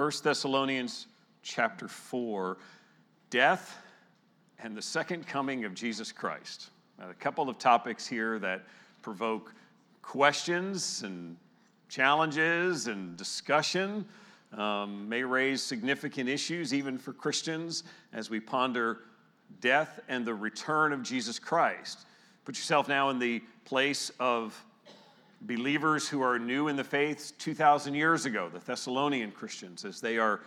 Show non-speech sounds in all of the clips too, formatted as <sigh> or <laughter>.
1 Thessalonians chapter 4 Death and the second coming of Jesus Christ. Now, a couple of topics here that provoke questions and challenges and discussion, um, may raise significant issues even for Christians as we ponder death and the return of Jesus Christ. Put yourself now in the place of believers who are new in the faith 2,000 years ago, the Thessalonian Christians, as they are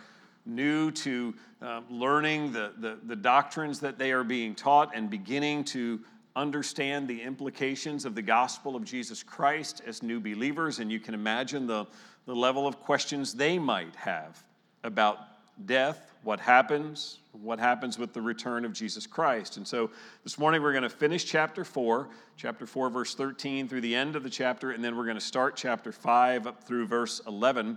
new to uh, learning the, the, the doctrines that they are being taught and beginning to understand the implications of the gospel of Jesus Christ as new believers. And you can imagine the, the level of questions they might have about death, what happens, what happens with the return of Jesus Christ. And so this morning we're going to finish chapter 4, chapter 4, verse 13 through the end of the chapter, and then we're going to start chapter 5 up through verse 11.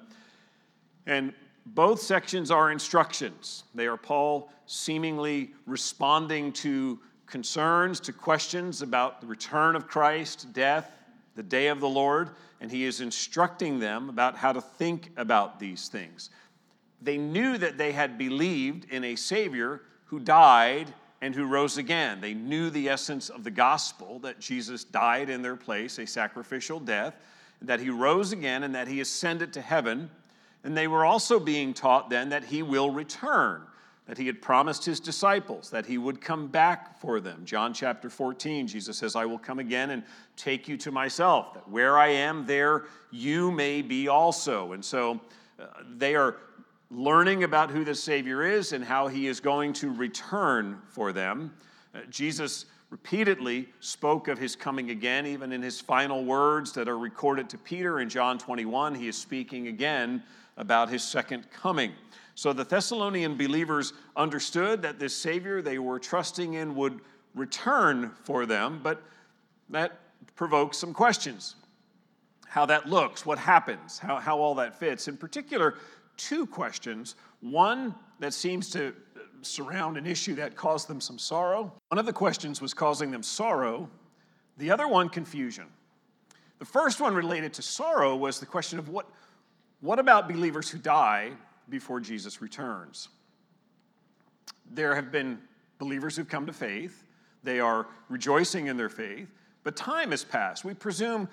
And both sections are instructions. They are Paul seemingly responding to concerns, to questions about the return of Christ, death, the day of the Lord, and he is instructing them about how to think about these things. They knew that they had believed in a Savior who died and who rose again. They knew the essence of the gospel that Jesus died in their place, a sacrificial death, that he rose again, and that he ascended to heaven. And they were also being taught then that he will return that he had promised his disciples that he would come back for them. John chapter 14, Jesus says, I will come again and take you to myself, that where I am, there you may be also. And so uh, they are learning about who the Savior is and how he is going to return for them. Uh, Jesus repeatedly spoke of his coming again, even in his final words that are recorded to Peter in John 21. He is speaking again about his second coming. So the Thessalonian believers understood that this Savior they were trusting in would return for them, but that provokes some questions. How that looks, what happens, how, how all that fits. In particular, two questions. One that seems to surround an issue that caused them some sorrow. One of the questions was causing them sorrow, the other one, confusion. The first one related to sorrow was the question of what, what about believers who die before Jesus returns. There have been believers who've come to faith, they are rejoicing in their faith, but time has passed. We presume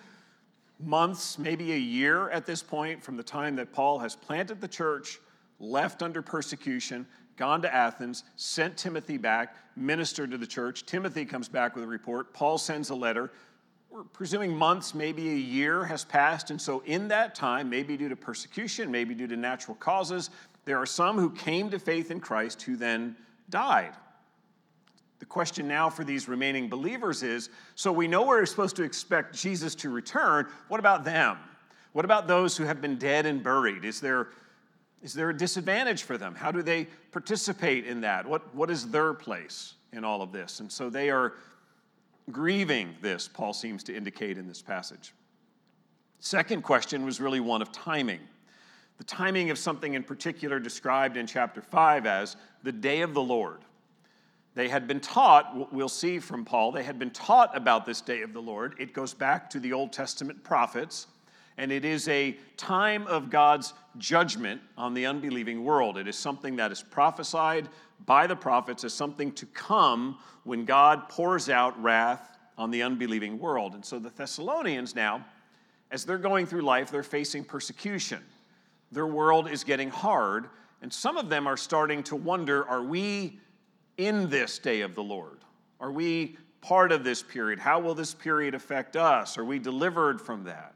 months, maybe a year at this point, from the time that Paul has planted the church, left under persecution, gone to Athens, sent Timothy back, ministered to the church. Timothy comes back with a report. Paul sends a letter we're presuming months, maybe a year has passed. And so, in that time, maybe due to persecution, maybe due to natural causes, there are some who came to faith in Christ who then died. The question now for these remaining believers is so we know we're supposed to expect Jesus to return. What about them? What about those who have been dead and buried? Is there, is there a disadvantage for them? How do they participate in that? What, what is their place in all of this? And so they are grieving this, Paul seems to indicate in this passage. Second question was really one of timing. The timing of something in particular described in chapter 5 as the day of the Lord. They had been taught, we'll see from Paul, they had been taught about this day of the Lord. It goes back to the Old Testament prophets, and it is a time of God's judgment on the unbelieving world. It is something that is prophesied by the prophets as something to come when God pours out wrath on the unbelieving world. And so the Thessalonians now, as they're going through life, they're facing persecution. Their world is getting hard, and some of them are starting to wonder are we in this day of the Lord? Are we part of this period? How will this period affect us? Are we delivered from that?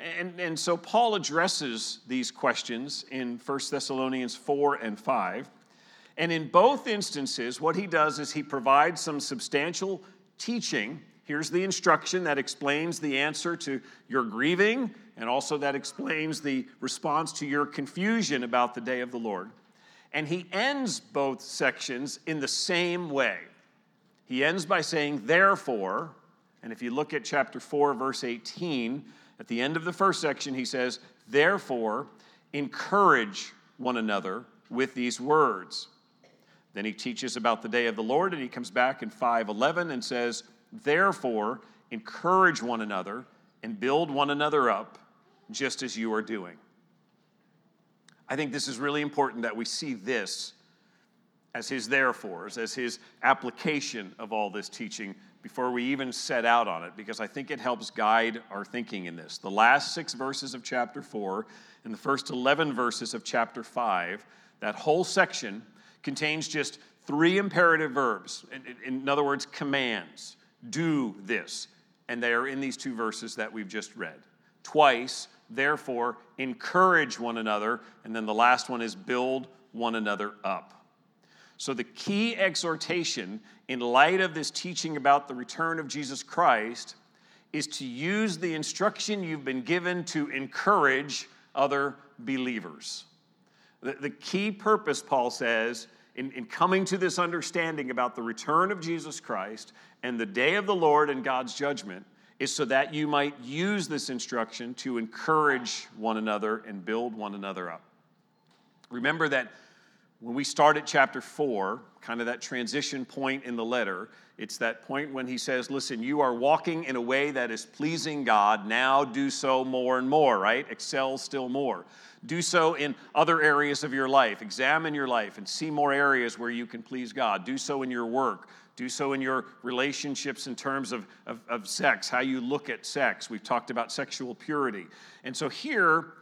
And, and so Paul addresses these questions in 1 Thessalonians 4 and 5. And in both instances, what he does is he provides some substantial teaching. Here's the instruction that explains the answer to your grieving, and also that explains the response to your confusion about the day of the Lord. And he ends both sections in the same way. He ends by saying, therefore, and if you look at chapter 4, verse 18, at the end of the first section, he says, therefore, encourage one another with these words. Then he teaches about the day of the Lord, and he comes back in 511 and says, Therefore, encourage one another and build one another up, just as you are doing. I think this is really important that we see this as his therefores, as his application of all this teaching before we even set out on it, because I think it helps guide our thinking in this. The last six verses of chapter 4 and the first 11 verses of chapter 5, that whole section contains just three imperative verbs. In, other words, commands. Do this. And they are in these two verses that we've just read. Twice, therefore, encourage one another. And then the last one is build one another up. So, the key exhortation in light of this teaching about the return of Jesus Christ is to use the instruction you've been given to encourage other believers. The, the key purpose, Paul says, in, in coming to this understanding about the return of Jesus Christ and the day of the Lord and God's judgment is so that you might use this instruction to encourage one another and build one another up. Remember that when we start at chapter 4, kind of that transition point in the letter, it's that point when he says, Listen, you are walking in a way that is pleasing God. Now do so more and more, right? Excel still more. Do so in other areas of your life. Examine your life and see more areas where you can please God. Do so in your work. Do so in your relationships in terms of, of, of sex, how you look at sex. We've talked about sexual purity. And so here,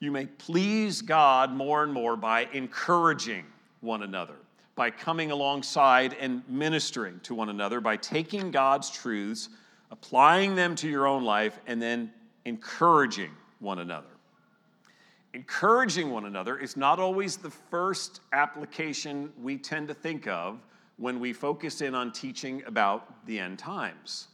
you may please God more and more by encouraging one another, by coming alongside and ministering to one another, by taking God's truths, applying them to your own life, and then encouraging one another. Encouraging one another is not always the first application we tend to think of when we focus in on teaching about the end times.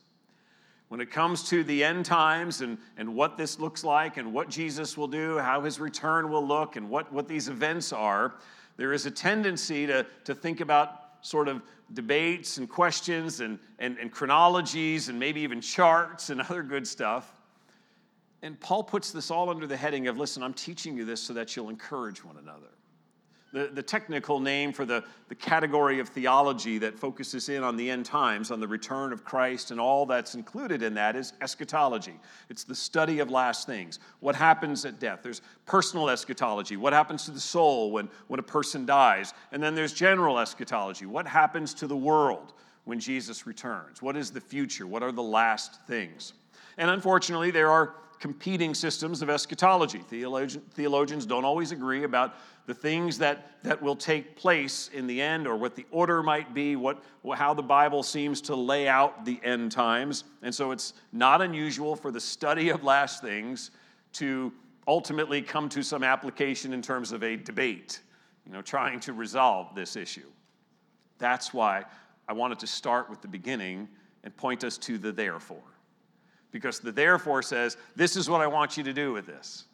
When it comes to the end times and, and what this looks like and what Jesus will do, how his return will look, and what, what these events are, there is a tendency to, to think about sort of debates and questions and, and, and chronologies and maybe even charts and <laughs> other good stuff. And Paul puts this all under the heading of listen, I'm teaching you this so that you'll encourage one another the, the technical name for the, the category of theology that focuses in on the end times, on the return of Christ, and all that's included in that is eschatology. It's the study of last things. What happens at death? There's personal eschatology. What happens to the soul when, when a person dies? And then there's general eschatology. What happens to the world when Jesus returns? What is the future? What are the last things? And unfortunately, there are competing systems of eschatology. Theologian, theologians don't always agree about the things that, that will take place in the end or what the order might be, what, how the Bible seems to lay out the end times. And so it's not unusual for the study of last things to ultimately come to some application in terms of a debate, you know, trying to resolve this issue. That's why I wanted to start with the beginning and point us to the therefore. Because the therefore says, this is what I want you to do with this.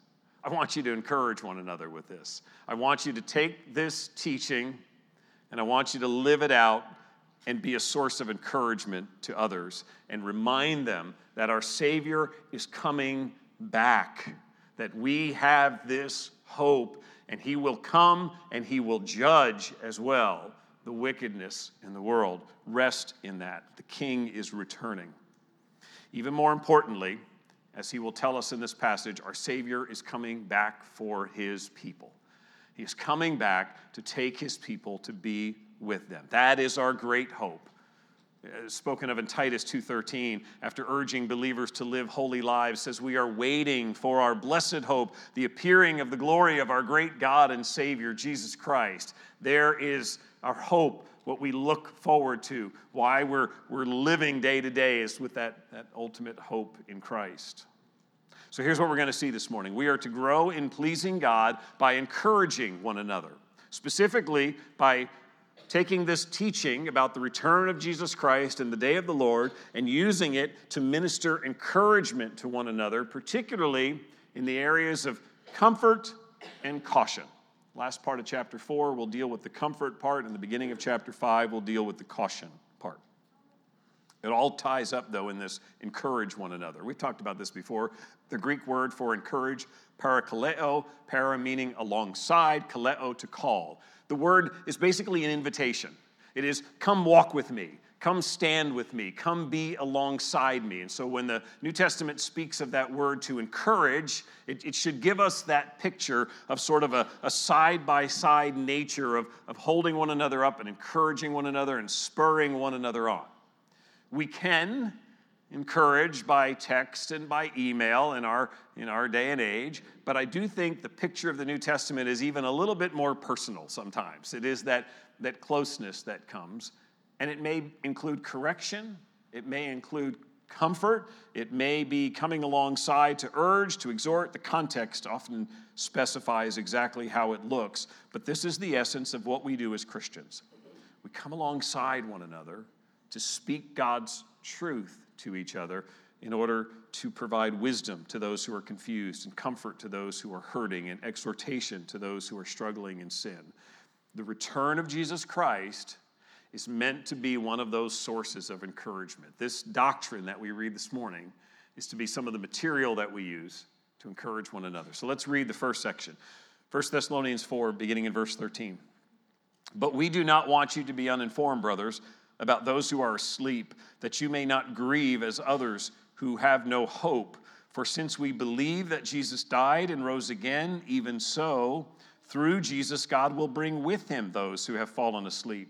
I want you to encourage one another with this. I want you to take this teaching and I want you to live it out and be a source of encouragement to others and remind them that our Savior is coming back, that we have this hope, and He will come and He will judge as well the wickedness in the world. Rest in that. The King is returning. Even more importantly, as he will tell us in this passage, our Savior is coming back for his people. He is coming back to take his people to be with them. That is our great hope. Uh, spoken of in Titus 2:13 after urging believers to live holy lives says we are waiting for our blessed hope the appearing of the glory of our great God and Savior Jesus Christ there is our hope what we look forward to, why we're, we're living day to day is with that, that ultimate hope in Christ. So here's what we're going to see this morning. We are to grow in pleasing God by encouraging one another, specifically by taking this teaching about the return of Jesus Christ and the day of the Lord and using it to minister encouragement to one another, particularly in the areas of comfort and caution. Last part of chapter 4 will deal with the comfort part, and the beginning of chapter 5 will deal with the caution part. It all ties up, though, in this encourage one another. We've talked about this before. The Greek word for encourage, parakaleo, para meaning alongside, kaleo to call. The word is basically an invitation. It is, come walk with me, come stand with me, come be alongside me. And so when the New Testament speaks of that word to encourage, it, it should give us that picture of sort of a side by side nature of, of holding one another up and encouraging one another and spurring one another on. We can encourage by text and by email in our, in our day and age, but I do think the picture of the New Testament is even a little bit more personal sometimes. It is that, that closeness that comes. And it may include correction, it may include comfort, it may be coming alongside to urge, to exhort. The context often specifies exactly how it looks, but this is the essence of what we do as Christians. We come alongside one another to speak God's truth to each other in order to provide wisdom to those who are confused and comfort to those who are hurting and exhortation to those who are struggling in sin. The return of Jesus Christ is meant to be one of those sources of encouragement. This doctrine that we read this morning is to be some of the material that we use to encourage one another. So let's read the first section 1 Thessalonians 4, beginning in verse 13. But we do not want you to be uninformed, brothers, about those who are asleep, that you may not grieve as others who have no hope. For since we believe that Jesus died and rose again, even so, through Jesus, God will bring with him those who have fallen asleep.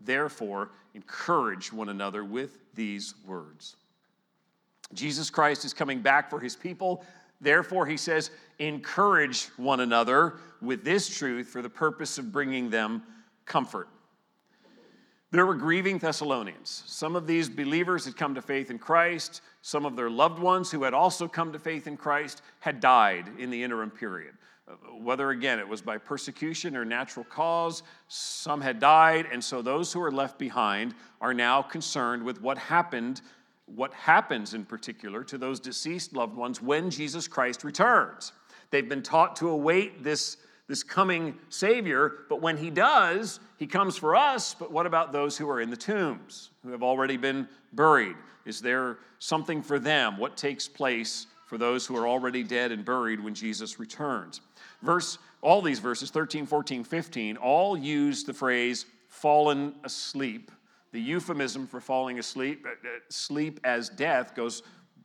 Therefore, encourage one another with these words. Jesus Christ is coming back for his people. Therefore, he says, encourage one another with this truth for the purpose of bringing them comfort. There were grieving Thessalonians. Some of these believers had come to faith in Christ. Some of their loved ones who had also come to faith in Christ had died in the interim period whether again it was by persecution or natural cause, some had died, and so those who are left behind are now concerned with what happened, what happens in particular to those deceased loved ones when Jesus Christ returns. They've been taught to await this, this coming Savior, but when He does, He comes for us. But what about those who are in the tombs, who have already been buried? Is there something for them? What takes place for those who are already dead and buried when Jesus returns? Verse, all these verses, 13, 14, 15, all use the phrase fallen asleep. The euphemism for falling asleep, uh, uh, sleep as death, goes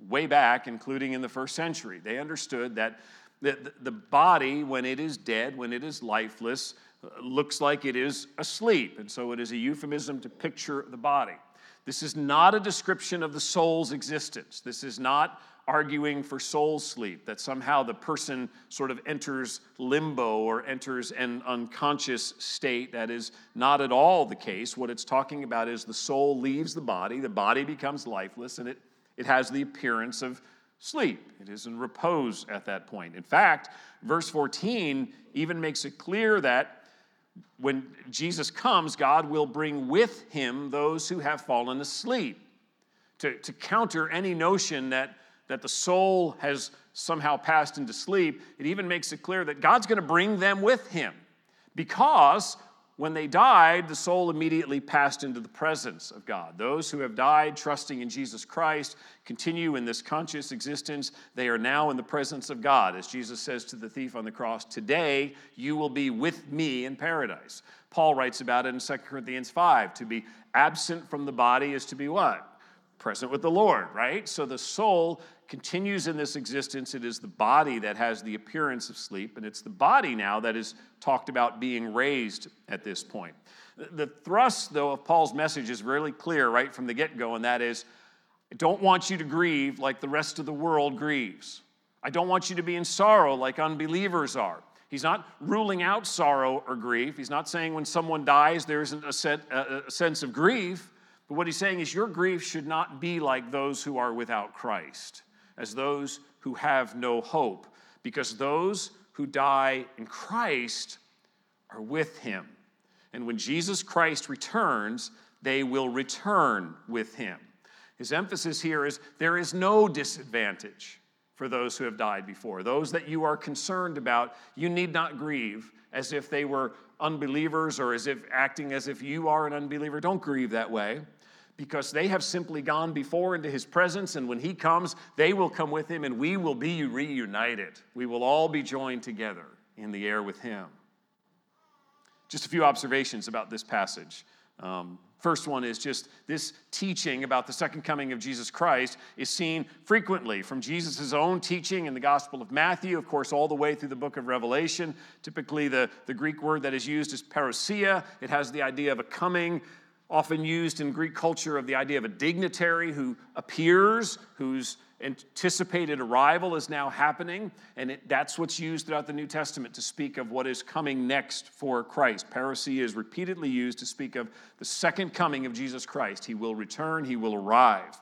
way back, including in the first century. They understood that the, the body, when it is dead, when it is lifeless, uh, looks like it is asleep. And so it is a euphemism to picture the body. This is not a description of the soul's existence. This is not arguing for soul sleep, that somehow the person sort of enters limbo or enters an unconscious state. That is not at all the case. What it's talking about is the soul leaves the body, the body becomes lifeless, and it, it has the appearance of sleep. It is in repose at that point. In fact, verse 14 even makes it clear that when Jesus comes, God will bring with him those who have fallen asleep. To, to counter any notion that that the soul has somehow passed into sleep, it even makes it clear that God's going to bring them with him. Because when they died, the soul immediately passed into the presence of God. Those who have died trusting in Jesus Christ continue in this conscious existence. They are now in the presence of God. As Jesus says to the thief on the cross, Today you will be with me in paradise. Paul writes about it in 2 Corinthians 5. To be absent from the body is to be what? Present with the Lord, right? So the soul continues in this existence. It is the body that has the appearance of sleep, and it's the body now that is talked about being raised at this point. The thrust, though, of Paul's message is really clear right from the get go, and that is I don't want you to grieve like the rest of the world grieves. I don't want you to be in sorrow like unbelievers are. He's not ruling out sorrow or grief. He's not saying when someone dies there isn't a, set, a sense of grief. But what he's saying is your grief should not be like those who are without Christ as those who have no hope, because those who die in Christ are with him. And when Jesus Christ returns, they will return with him. His emphasis here is there is no disadvantage for those who have died before. Those that you are concerned about, you need not grieve as if they were unbelievers or as if acting as if you are an unbeliever. Don't grieve that way because they have simply gone before into his presence, and when he comes, they will come with him, and we will be reunited. We will all be joined together in the air with him. Just a few observations about this passage. Um, First one is just this teaching about the second coming of Jesus Christ is seen frequently from Jesus' own teaching in the Gospel of Matthew, of course, all the way through the book of Revelation. Typically, the, the Greek word that is used is parousia. It has the idea of a coming, often used in Greek culture, of the idea of a dignitary who appears, whose anticipated arrival is now happening, and it, that's what's used throughout the New Testament to speak of what is coming next for Christ. Parousia is repeatedly used to speak of the second coming of Jesus Christ. He will return, he will arrive.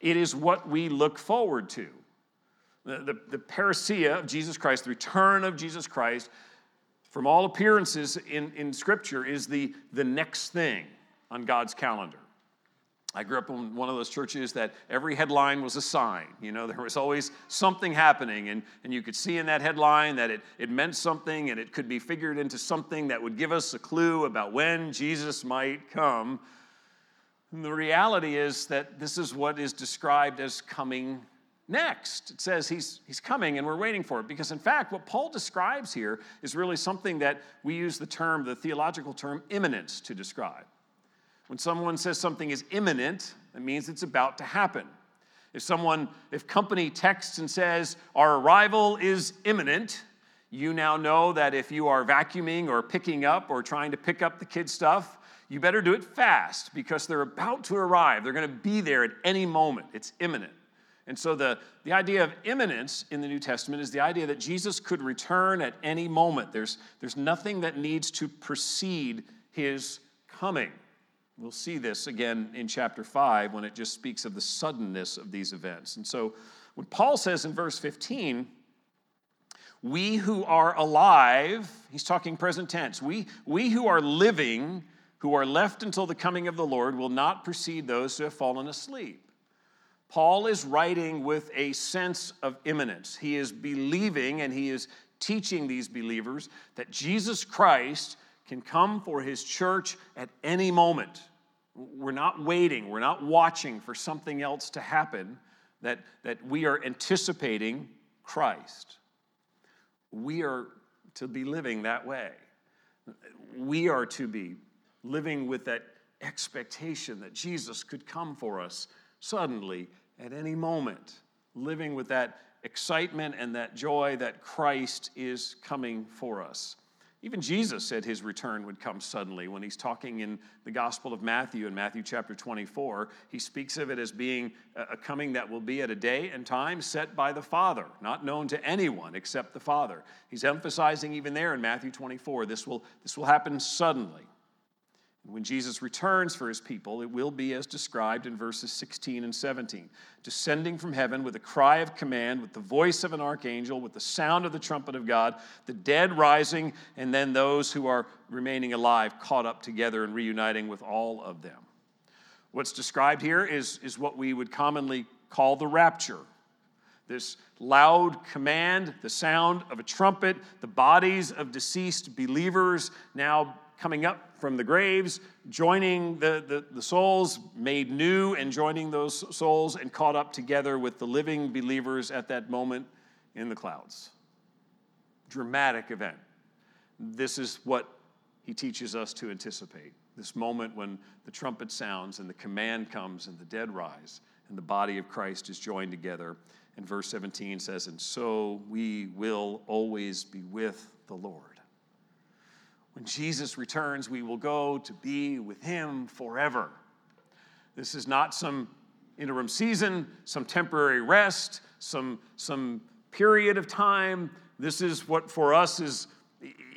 It is what we look forward to. The, the, the parousia of Jesus Christ, the return of Jesus Christ, from all appearances in, in Scripture, is the, the next thing on God's calendar. I grew up in one of those churches that every headline was a sign. You know, there was always something happening, and, and you could see in that headline that it, it meant something and it could be figured into something that would give us a clue about when Jesus might come. And the reality is that this is what is described as coming next. It says he's, he's coming and we're waiting for it. Because, in fact, what Paul describes here is really something that we use the term, the theological term, imminence to describe. When someone says something is imminent, that means it's about to happen. If someone, if company texts and says, our arrival is imminent, you now know that if you are vacuuming or picking up or trying to pick up the kids' stuff, you better do it fast because they're about to arrive. They're going to be there at any moment. It's imminent. And so the, the idea of imminence in the New Testament is the idea that Jesus could return at any moment. There's, there's nothing that needs to precede his coming. We'll see this again in chapter 5 when it just speaks of the suddenness of these events. And so when Paul says in verse 15, we who are alive, he's talking present tense, we, we who are living, who are left until the coming of the Lord, will not precede those who have fallen asleep. Paul is writing with a sense of imminence. He is believing and he is teaching these believers that Jesus Christ can come for his church at any moment. We're not waiting, we're not watching for something else to happen, that, that we are anticipating Christ. We are to be living that way. We are to be living with that expectation that Jesus could come for us suddenly at any moment, living with that excitement and that joy that Christ is coming for us. Even Jesus said his return would come suddenly. When he's talking in the Gospel of Matthew, in Matthew chapter 24, he speaks of it as being a coming that will be at a day and time set by the Father, not known to anyone except the Father. He's emphasizing even there in Matthew 24, this will, this will happen suddenly. When Jesus returns for his people, it will be as described in verses 16 and 17 descending from heaven with a cry of command, with the voice of an archangel, with the sound of the trumpet of God, the dead rising, and then those who are remaining alive caught up together and reuniting with all of them. What's described here is, is what we would commonly call the rapture. This loud command, the sound of a trumpet, the bodies of deceased believers now coming up from the graves, joining the, the, the, souls, made new and joining those souls, and caught up together with the living believers at that moment in the clouds. Dramatic event. This is what he teaches us to anticipate this moment when the trumpet sounds and the command comes and the dead rise and the body of Christ is joined together. And verse 17 says, And so we will always be with the Lord. When Jesus returns, we will go to be with him forever. This is not some interim season, some temporary rest, some, some period of time. This is what for us is,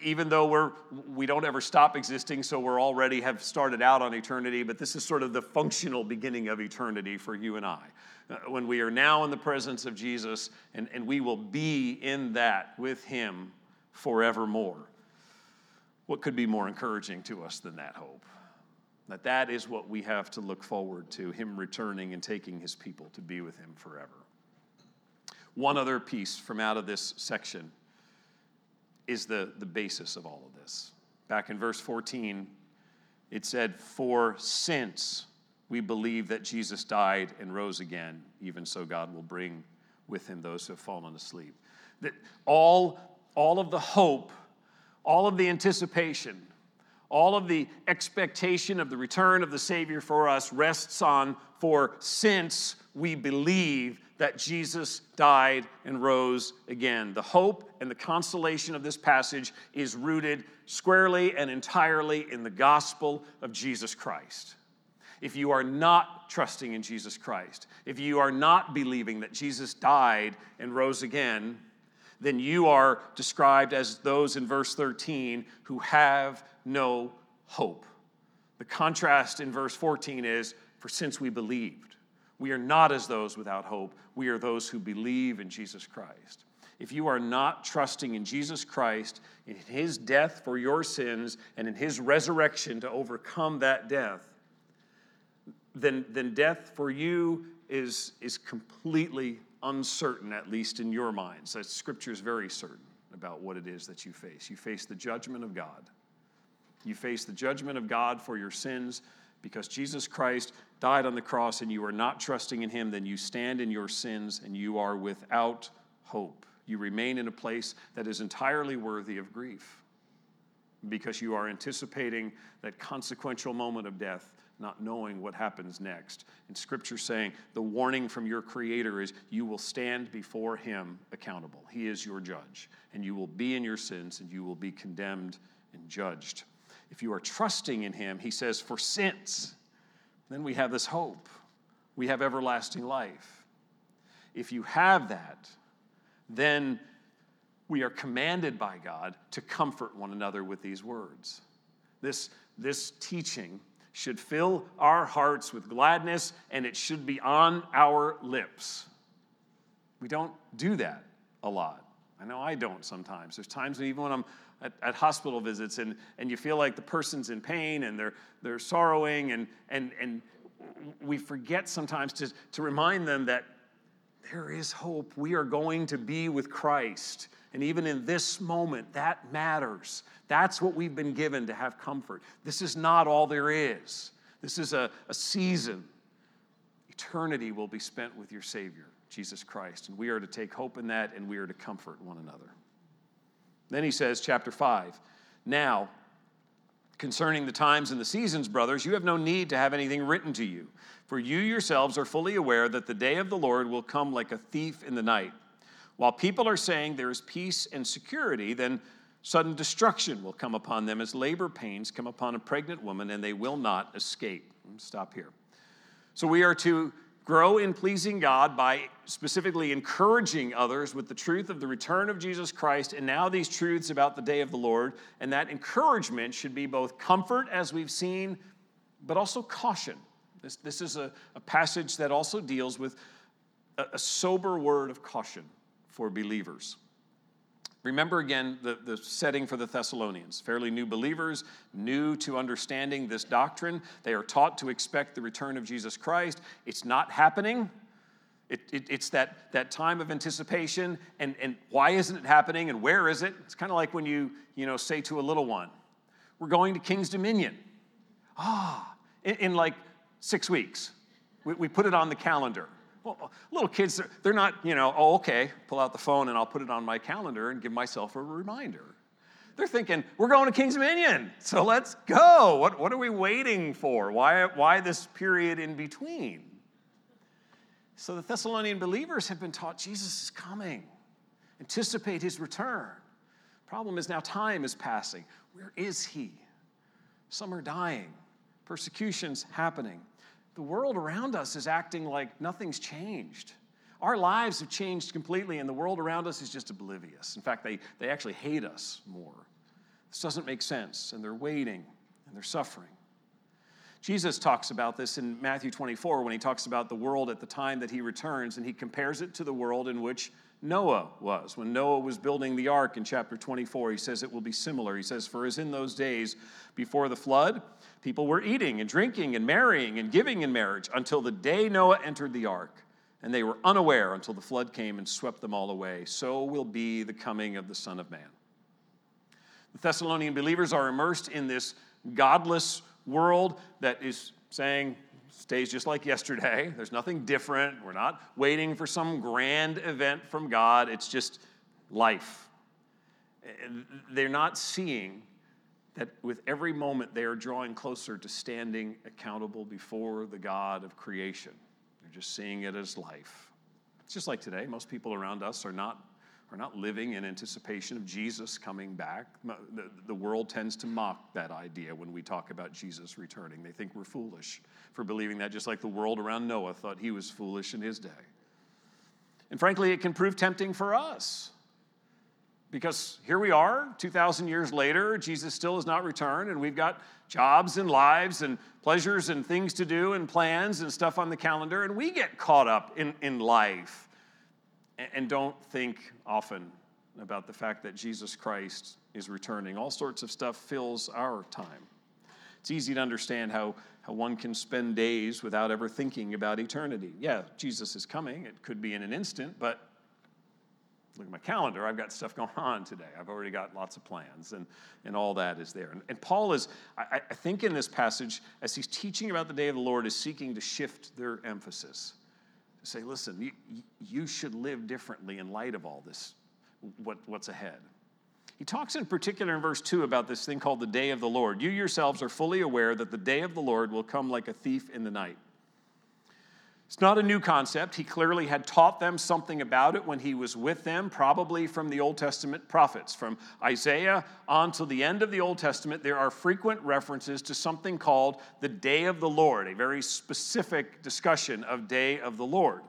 even though we're, we don't ever stop existing, so we're already have started out on eternity, but this is sort of the functional beginning of eternity for you and I. Uh, when we are now in the presence of Jesus, and, and we will be in that with him forevermore. What could be more encouraging to us than that hope? That that is what we have to look forward to, him returning and taking his people to be with him forever. One other piece from out of this section is the, the basis of all of this. Back in verse 14, it said, For since we believe that Jesus died and rose again, even so God will bring with him those who have fallen asleep. That all, all of the hope, all of the anticipation, all of the expectation of the return of the Savior for us rests on for since we believe that Jesus died and rose again. The hope and the consolation of this passage is rooted squarely and entirely in the gospel of Jesus Christ. If you are not trusting in Jesus Christ, if you are not believing that Jesus died and rose again, then you are described as those in verse 13 who have no hope. The contrast in verse 14 is for since we believed, we are not as those without hope, we are those who believe in Jesus Christ. If you are not trusting in Jesus Christ, in his death for your sins, and in his resurrection to overcome that death, then, then death for you is, is completely uncertain, at least in your minds. That scripture is very certain about what it is that you face. You face the judgment of God. You face the judgment of God for your sins because Jesus Christ died on the cross and you are not trusting in him, then you stand in your sins and you are without hope. You remain in a place that is entirely worthy of grief because you are anticipating that consequential moment of death not knowing what happens next. And scripture saying the warning from your creator is you will stand before him accountable. He is your judge, and you will be in your sins and you will be condemned and judged. If you are trusting in him, he says, for since, then we have this hope. We have everlasting life. If you have that, then we are commanded by God to comfort one another with these words. This, this teaching should fill our hearts with gladness and it should be on our lips. We don't do that a lot. I know I don't sometimes. There's times even when I'm at, at, hospital visits and, and you feel like the person's in pain and they're, they're sorrowing, and, and, and we forget sometimes to, to remind them that there is hope. We are going to be with Christ. And even in this moment, that matters. That's what we've been given to have comfort. This is not all there is, this is a, a season. Eternity will be spent with your Savior, Jesus Christ. And we are to take hope in that and we are to comfort one another. Then he says, chapter 5 Now, concerning the times and the seasons, brothers, you have no need to have anything written to you, for you yourselves are fully aware that the day of the Lord will come like a thief in the night. While people are saying there is peace and security, then sudden destruction will come upon them as labor pains come upon a pregnant woman, and they will not escape. Stop here. So we are to grow in pleasing God by specifically encouraging others with the truth of the return of Jesus Christ and now these truths about the day of the Lord. And that encouragement should be both comfort, as we've seen, but also caution. This, this is a, a passage that also deals with a, a sober word of caution for believers. Remember again the, the setting for the Thessalonians. Fairly new believers, new to understanding this doctrine. They are taught to expect the return of Jesus Christ. It's not happening. It, it, it's that, that time of anticipation, and, and why isn't it happening, and where is it? It's kind of like when you, you know, say to a little one, We're going to King's Dominion. Ah, in, in like six weeks. We, we put it on the calendar. Well, little kids, they're not, you know, oh, okay, pull out the phone and I'll put it on my calendar and give myself a reminder. They're thinking, we're going to King's Dominion, so let's go. What, what are we waiting for? Why, why this period in between? So the Thessalonian believers have been taught Jesus is coming, anticipate his return. Problem is now time is passing. Where is he? Some are dying, persecution's happening the world around us is acting like nothing's changed. Our lives have changed completely, and the world around us is just oblivious. In fact, they, they actually hate us more. This doesn't make sense, and they're waiting and they're suffering. Jesus talks about this in Matthew 24 when he talks about the world at the time that he returns, and he compares it to the world in which Noah was. When Noah was building the ark in chapter 24, he says it will be similar. He says, For as in those days before the flood, people were eating and drinking and marrying and giving in marriage until the day Noah entered the ark, and they were unaware until the flood came and swept them all away. So will be the coming of the Son of Man. The Thessalonian believers are immersed in this godless world that is saying, stays just like yesterday. There's nothing different. We're not waiting for some grand event from God. It's just life. They're not seeing that with every moment they are drawing closer to standing accountable before the God of creation. They're just seeing it as life. It's just like today. Most people around us are not are not living in anticipation of Jesus coming back. The, the world tends to mock that idea when we talk about Jesus returning. They think we're foolish for believing that, just like the world around Noah thought he was foolish in his day. And frankly, it can prove tempting for us. Because here we are, 2,000 years later, Jesus still has not returned, and we've got jobs and lives and pleasures and things to do and plans and stuff on the calendar, and we get caught up in, in life and don't think often about the fact that Jesus Christ is returning. All sorts of stuff fills our time. It's easy to understand how, how one can spend days without ever thinking about eternity. Yeah, Jesus is coming. It could be in an instant, but look at my calendar. I've got stuff going on today. I've already got lots of plans, and, and all that is there. And, and Paul is, I, I think, in this passage, as he's teaching about the day of the Lord, is seeking to shift their emphasis To say, listen, you, you should live differently in light of all this, what, what's ahead. He talks in particular in verse 2 about this thing called the day of the Lord. You yourselves are fully aware that the day of the Lord will come like a thief in the night. It's not a new concept. He clearly had taught them something about it when he was with them, probably from the Old Testament prophets. From Isaiah on to the end of the Old Testament, there are frequent references to something called the day of the Lord, a very specific discussion of day of the Lord.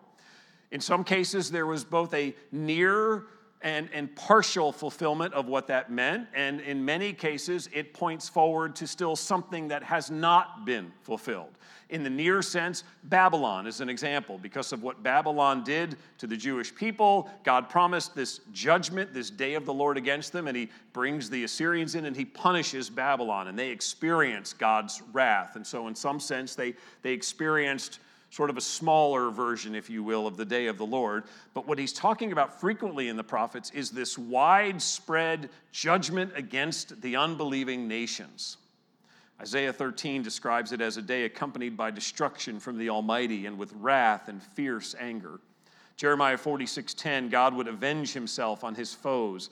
In some cases, there was both a near and, and partial fulfillment of what that meant. And in many cases, it points forward to still something that has not been fulfilled. In the near sense, Babylon is an example. Because of what Babylon did to the Jewish people, God promised this judgment, this day of the Lord against them, and He brings the Assyrians in and He punishes Babylon, and they experience God's wrath. And so, in some sense, they, they experienced sort of a smaller version, if you will, of the day of the Lord. But what he's talking about frequently in the prophets is this widespread judgment against the unbelieving nations. Isaiah 13 describes it as a day accompanied by destruction from the Almighty and with wrath and fierce anger. Jeremiah 46:10, God would avenge himself on his foes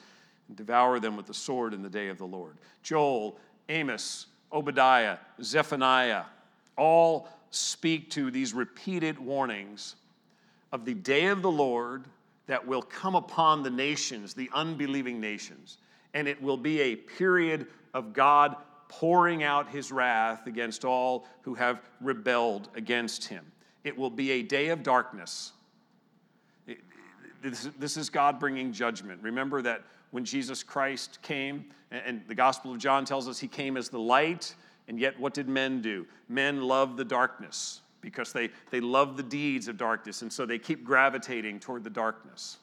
and devour them with the sword in the day of the Lord. Joel, Amos, Obadiah, Zephaniah all speak to these repeated warnings of the day of the Lord that will come upon the nations, the unbelieving nations. And it will be a period of God pouring out his wrath against all who have rebelled against him. It will be a day of darkness. this, is God bringing judgment. Remember that when Jesus Christ came, and the Gospel of John tells us he came as the light, and yet what did men do? Men love the darkness because they, they love the deeds of darkness, and so they keep gravitating toward the darkness.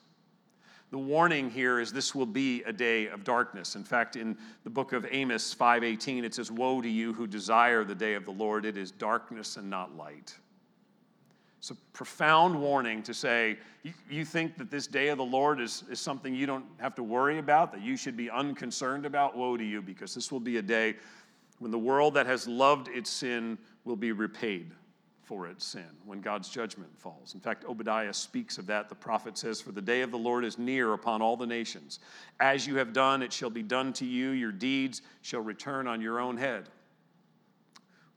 The warning here is this will be a day of darkness. In fact, in the book of Amos 5:18 it says woe to you who desire the day of the Lord it is darkness and not light. It's a profound warning to say you, think that this day of the Lord is, is something you don't have to worry about, that you should be unconcerned about. Woe to you, because this will be a day when the world that has loved its sin will be repaid for its sin when God's judgment falls. In fact, Obadiah speaks of that. The prophet says, For the day of the Lord is near upon all the nations. As you have done, it shall be done to you. Your deeds shall return on your own head.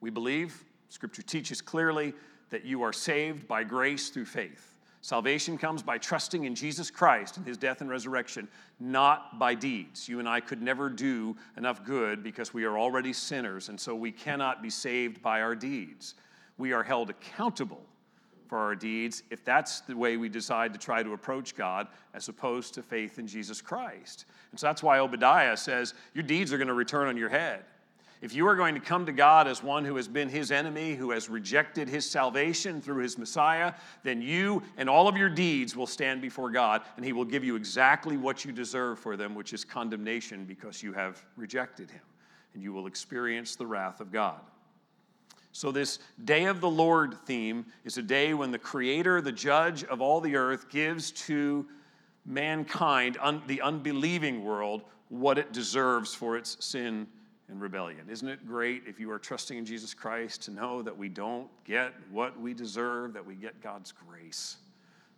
We believe, Scripture teaches clearly, that you are saved by grace through faith. Salvation comes by trusting in Jesus Christ and his death and resurrection, not by deeds. You and I could never do enough good because we are already sinners, and so we cannot be saved by our deeds we are held accountable for our deeds if that's the way we decide to try to approach God as opposed to faith in Jesus Christ. And so that's why Obadiah says, Your deeds are going to return on your head. If you are going to come to God as one who has been his enemy, who has rejected his salvation through his Messiah, then you and all of your deeds will stand before God, and he will give you exactly what you deserve for them, which is condemnation because you have rejected him. And you will experience the wrath of God. So, this Day of the Lord theme is a day when the Creator, the Judge of all the earth, gives to mankind, un- the unbelieving world, what it deserves for its sin and rebellion. Isn't it great if you are trusting in Jesus Christ to know that we don't get what we deserve, that we get God's grace?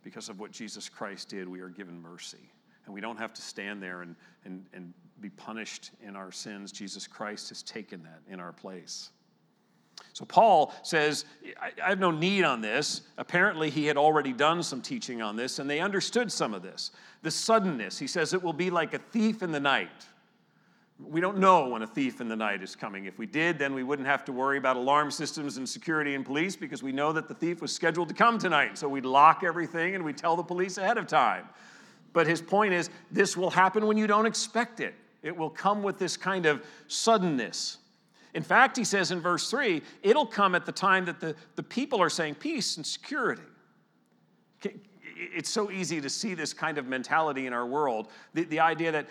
Because of what Jesus Christ did, we are given mercy. And we don't have to stand there and, and, and be punished in our sins. Jesus Christ has taken that in our place. So Paul says, I have no need on this. Apparently, he had already done some teaching on this, and they understood some of this. The suddenness, he says, it will be like a thief in the night. We don't know when a thief in the night is coming. If we did, then we wouldn't have to worry about alarm systems and security and police because we know that the thief was scheduled to come tonight. So we'd lock everything and we'd tell the police ahead of time. But his point is this will happen when you don't expect it. It will come with this kind of suddenness. In fact, he says in verse 3, it'll come at the time that the, the people are saying peace and security. It's so easy to see this kind of mentality in our world the, the idea that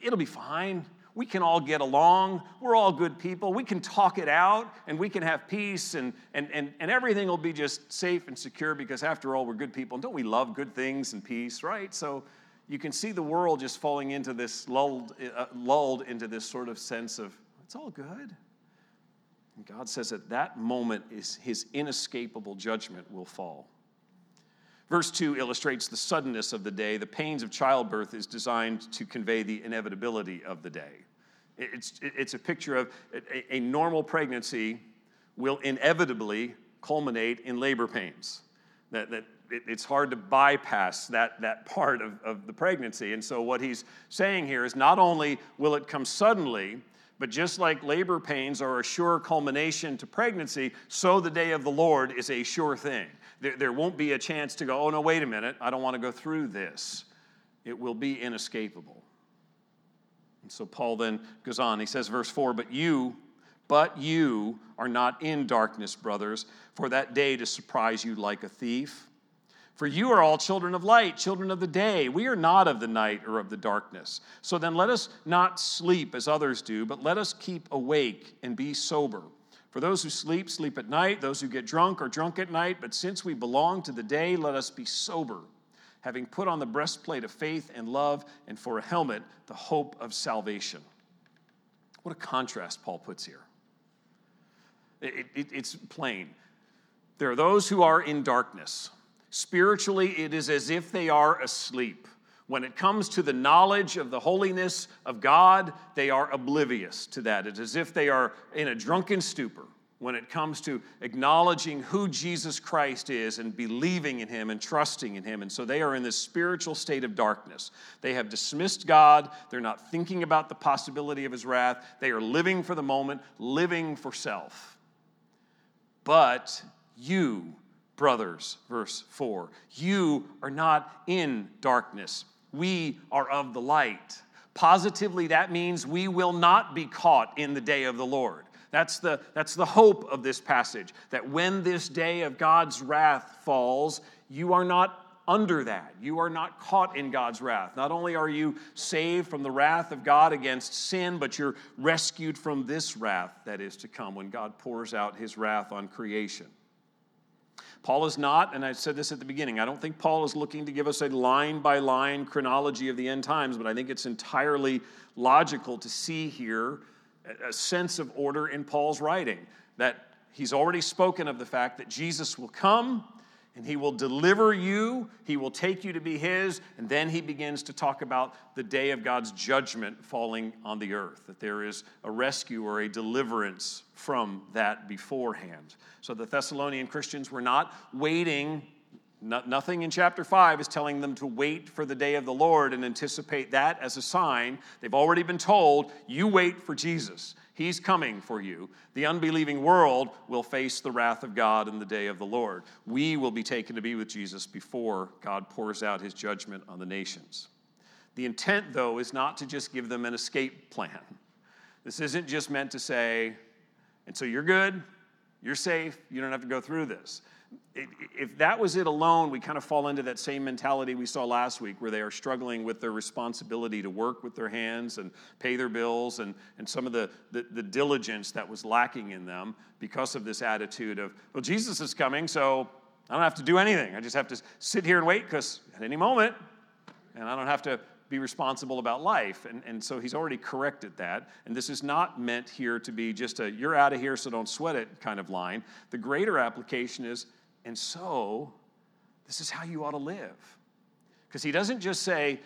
it'll be fine. We can all get along. We're all good people. We can talk it out and we can have peace and, and, and, and everything will be just safe and secure because, after all, we're good people. And don't we love good things and peace, right? So you can see the world just falling into this, lulled, uh, lulled into this sort of sense of it's all good. And God says at that moment is his inescapable judgment will fall. Verse 2 illustrates the suddenness of the day. The pains of childbirth is designed to convey the inevitability of the day. It's, it's a picture of a, a normal pregnancy will inevitably culminate in labor pains. That, that it, it's hard to bypass that, that part of, of the pregnancy. And so, what he's saying here is not only will it come suddenly, but just like labor pains are a sure culmination to pregnancy, so the day of the Lord is a sure thing. There, there won't be a chance to go, oh, no, wait a minute, I don't want to go through this. It will be inescapable. And so Paul then goes on. He says, verse 4 But you, but you are not in darkness, brothers, for that day to surprise you like a thief. For you are all children of light, children of the day. We are not of the night or of the darkness. So then let us not sleep as others do, but let us keep awake and be sober. For those who sleep, sleep at night. Those who get drunk are drunk at night. But since we belong to the day, let us be sober, having put on the breastplate of faith and love, and for a helmet, the hope of salvation. What a contrast Paul puts here. It, it, it's plain. There are those who are in darkness. Spiritually, it is as if they are asleep. When it comes to the knowledge of the holiness of God, they are oblivious to that. It's as if they are in a drunken stupor when it comes to acknowledging who Jesus Christ is and believing in Him and trusting in Him. And so they are in this spiritual state of darkness. They have dismissed God. They're not thinking about the possibility of His wrath. They are living for the moment, living for self. But you, brothers, verse 4. You are not in darkness, we are of the light. Positively, that means we will not be caught in the day of the Lord. That's the, that's the hope of this passage, that when this day of God's wrath falls, you are not under that. You are not caught in God's wrath. Not only are you saved from the wrath of God against sin, but you're rescued from this wrath that is to come when God pours out his wrath on creation. Paul is not, and I said this at the beginning, I don't think Paul is looking to give us a line by line chronology of the end times, but I think it's entirely logical to see here a sense of order in Paul's writing. That he's already spoken of the fact that Jesus will come and he will deliver you, he will take you to be his, and then he begins to talk about the day of God's judgment falling on the earth, that there is a rescue or a deliverance from that beforehand. So the Thessalonian Christians were not waiting. nothing in chapter 5 is telling them to wait for the day of the Lord and anticipate that as a sign. They've already been told, you wait for Jesus. He's coming for you. The unbelieving world will face the wrath of God in the day of the Lord. We will be taken to be with Jesus before God pours out his judgment on the nations. The intent, though, is not to just give them an escape plan. This isn't just meant to say, and so you're good, you're safe, you don't have to go through this. If that was it alone, we kind of fall into that same mentality we saw last week where they are struggling with their responsibility to work with their hands and pay their bills and, and some of the, the, the diligence that was lacking in them because of this attitude of, well, Jesus is coming, so I don't have to do anything. I just have to sit here and wait because at any moment, and I don't have to be responsible about life. And, and so he's already corrected that. And this is not meant here to be just a you're out of here, so don't sweat it kind of line. The greater application is, and so this is how you ought to live. Because he doesn't just say,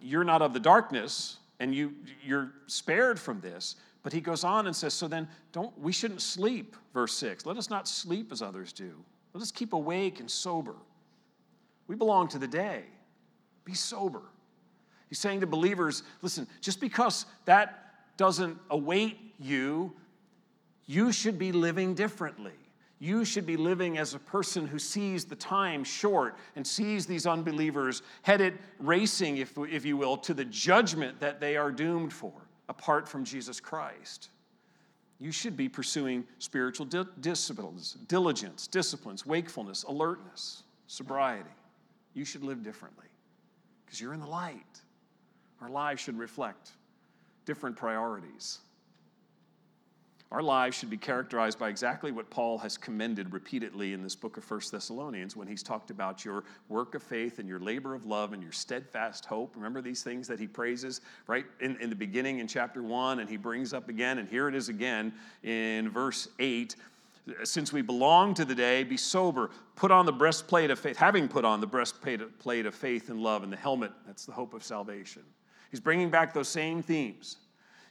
you're not of the darkness and you, you're spared from this. But he goes on and says, so then don't we shouldn't sleep, verse 6. Let us not sleep as others do. Let us keep awake and sober. We belong to the day. Be sober. He's saying to believers listen, just because that doesn't await you, you should be living differently. You should be living as a person who sees the time short and sees these unbelievers headed racing, if, if you will, to the judgment that they are doomed for apart from Jesus Christ. You should be pursuing spiritual di- disciplines, diligence, disciplines, wakefulness, alertness, sobriety. You should live differently because you're in the light. Our lives should reflect different priorities. Our lives should be characterized by exactly what Paul has commended repeatedly in this book of First Thessalonians when he's talked about your work of faith and your labor of love and your steadfast hope. Remember these things that he praises right in, in the beginning in chapter 1 and he brings up again, and here it is again in verse 8 since we belong to the day, be sober, put on the breastplate of faith, having put on the breastplate of faith and love, and the helmet, that's the hope of salvation. He's bringing back those same themes.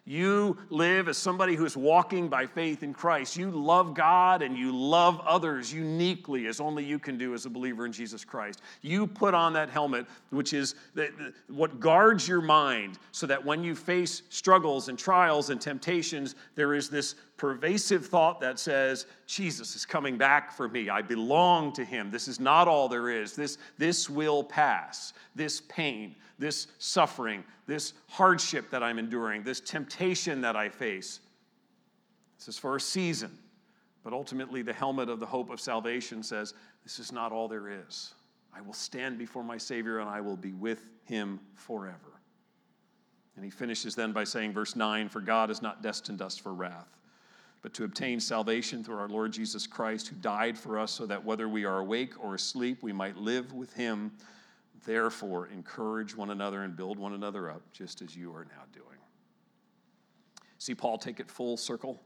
You live as somebody who is walking by faith in Christ. You love God and you love others uniquely as only you can do as a believer in Jesus Christ. You put on that helmet, which is the, the, what guards your mind so that when you face struggles and trials and temptations, there is this pervasive thought that says, Jesus is coming back for me. I belong to him. This is not all there is. This, this will pass. This pain, this suffering, this hardship that I'm enduring, this temptation that I face. This is for a season. But ultimately, the helmet of the hope of salvation says, This is not all there is. I will stand before my Savior and I will be with him forever. And he finishes then by saying, verse 9, For God has not destined us for wrath, but to obtain salvation through our Lord Jesus Christ, who died for us so that whether we are awake or asleep, we might live with him. Therefore, encourage one another and build one another up, just as you are now doing. See Paul take it full circle?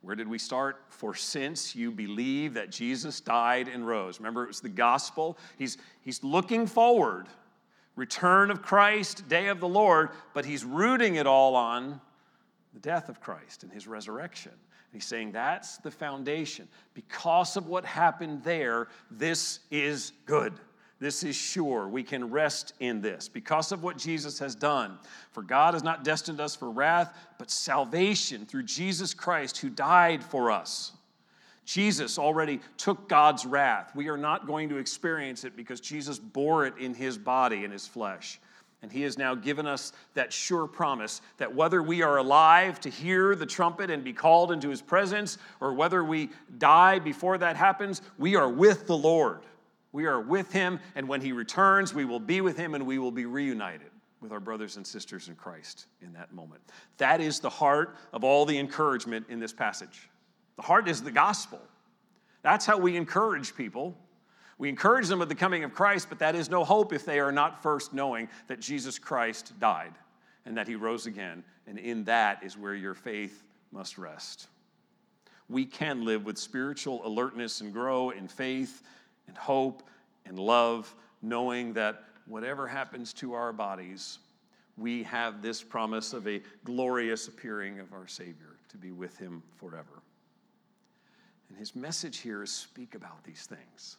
Where did we start? For since you believe that Jesus died and rose. Remember, it was the gospel. He's, he's looking forward, return of Christ, day of the Lord, but he's rooting it all on the death of Christ and his resurrection. He's saying that's the foundation. Because of what happened there, this is good. This is sure. We can rest in this because of what Jesus has done. For God has not destined us for wrath, but salvation through Jesus Christ who died for us. Jesus already took God's wrath. We are not going to experience it because Jesus bore it in his body, in his flesh. And he has now given us that sure promise that whether we are alive to hear the trumpet and be called into his presence, or whether we die before that happens, we are with the Lord. We are with him, and when he returns, we will be with him and we will be reunited with our brothers and sisters in Christ in that moment. That is the heart of all the encouragement in this passage. The heart is the gospel. That's how we encourage people. We encourage them with the coming of Christ, but that is no hope if they are not first knowing that Jesus Christ died and that he rose again. And in that is where your faith must rest. We can live with spiritual alertness and grow in faith and hope and love, knowing that whatever happens to our bodies, we have this promise of a glorious appearing of our Savior to be with Him forever. And his message here is speak about these things.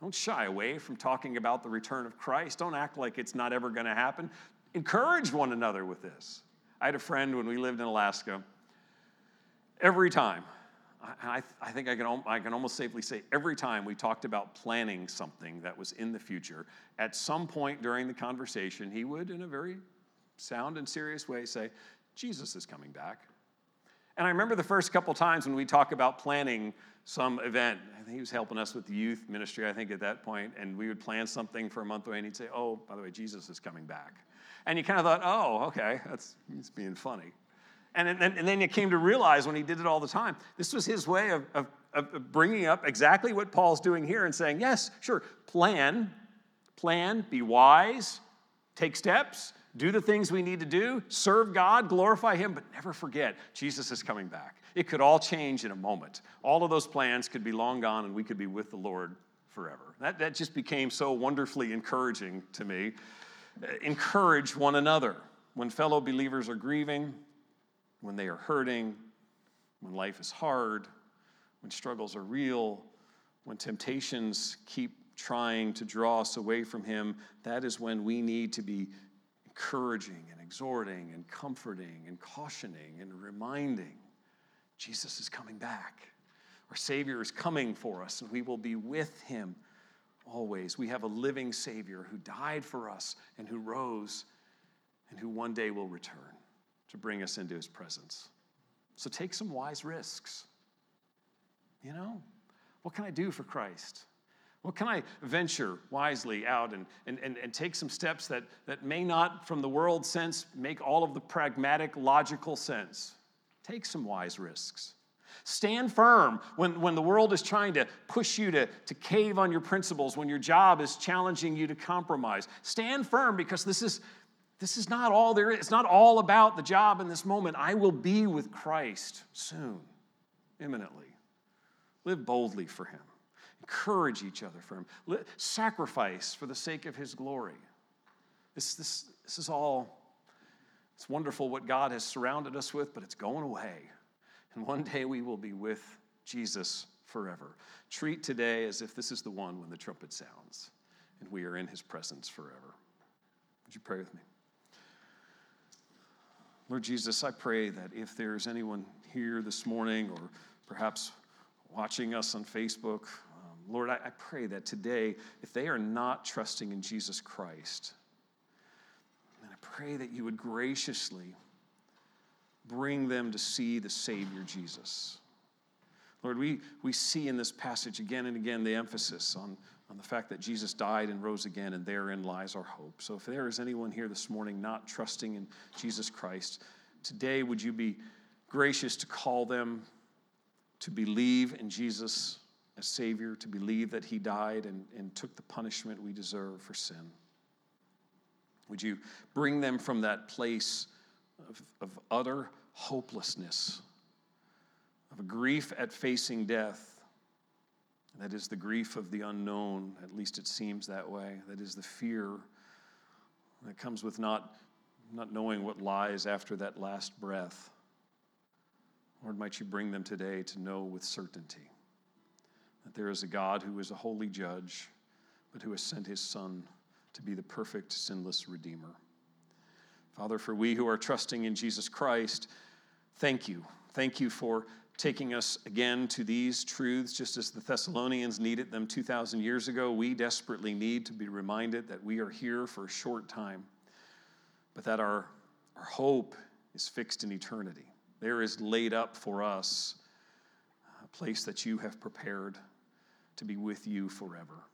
Don't shy away from talking about the return of Christ. Don't act like it's not ever going to happen. Encourage one another with this. I had a friend when we lived in Alaska. Every time I, I, think I can, I can almost safely say every time we talked about planning something that was in the future, at some point during the conversation, he would, in a very sound and serious way, say, Jesus is coming back. And I remember the first couple times when we talk about planning some event. I think he was helping us with the youth ministry, I think, at that point, and we would plan something for a month away, and he'd say, Oh, by the way, Jesus is coming back. And you kind of thought, Oh, okay, that's he's being funny. And, and, and then you came to realize when he did it all the time, this was his way of, of, of bringing up exactly what Paul's doing here and saying, Yes, sure, plan, plan, be wise, take steps, do the things we need to do, serve God, glorify Him, but never forget Jesus is coming back. It could all change in a moment. All of those plans could be long gone and we could be with the Lord forever. That, that just became so wonderfully encouraging to me. Encourage one another when fellow believers are grieving, when they are hurting, when life is hard, when struggles are real, when temptations keep trying to draw us away from Him. That is when we need to be encouraging and exhorting and comforting and cautioning and reminding Jesus is coming back. Our Savior is coming for us, and we will be with Him always. We have a living Savior who died for us and who rose and who one day will return to bring us into His presence. So take some wise risks. You know, what can I do for Christ? What can I venture wisely out and, and, and, and take some steps that, that may not, from the world sense, make all of the pragmatic, logical sense? Take some wise risks. Stand firm when, when the world is trying to push you to, to cave on your principles, when your job is challenging you to compromise. Stand firm because this is, this is not all there is. It's not all about the job in this moment. I will be with Christ soon, imminently. Live boldly for Him encourage each other for Him, sacrifice for the sake of His glory. This, this, this is all, it's wonderful what God has surrounded us with, but it's going away. And one day we will be with Jesus forever. Treat today as if this is the one when the trumpet sounds and we are in His presence forever. Would you pray with me? Lord Jesus, I pray that if there's anyone here this morning or perhaps watching us on Facebook um, Lord, I, I pray that today, if they are not trusting in Jesus Christ, and I pray that you would graciously bring them to see the Savior Jesus. Lord, we, we see in this passage again and again the emphasis on, on the fact that Jesus died and rose again, and therein lies our hope. So if there is anyone here this morning not trusting in Jesus Christ, today would you be gracious to call them to believe in Jesus as Savior, to believe that He died and, and took the punishment we deserve for sin. Would you bring them from that place of, of utter hopelessness, of a grief at facing death? That is the grief of the unknown, at least it seems that way. That is the fear that comes with not, not knowing what lies after that last breath. Lord, might you bring them today to know with certainty that there is a God who is a holy judge, but who has sent his Son to be the perfect, sinless Redeemer. Father, for we who are trusting in Jesus Christ, thank you. Thank you for taking us again to these truths, just as the Thessalonians needed them 2,000 years ago. We desperately need to be reminded that we are here for a short time, but that our, our hope is fixed in eternity. There is laid up for us a place that you have prepared to be with you forever.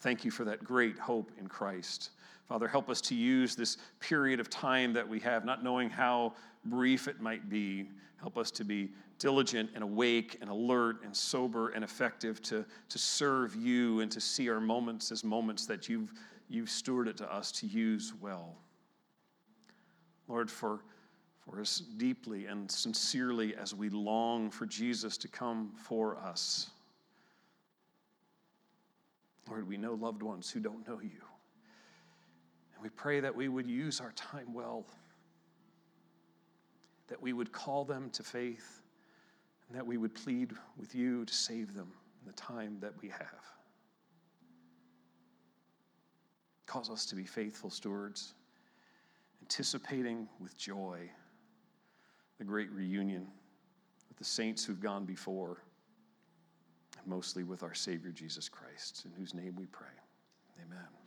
Thank you for that great hope in Christ. Father, help us to use this period of time that we have, not knowing how brief it might be. Help us to be diligent and awake and alert and sober and effective to, to serve you and to see our moments as moments that you've, you've stewarded to us to use well. Lord, for, for as deeply and sincerely as we long for Jesus to come for us, Lord, we know loved ones who don't know you. And we pray that we would use our time well, that we would call them to faith, and that we would plead with you to save them in the time that we have. Cause us to be faithful stewards, anticipating with joy the great reunion with the saints who've gone before mostly with our Savior Jesus Christ, in whose name we pray. Amen.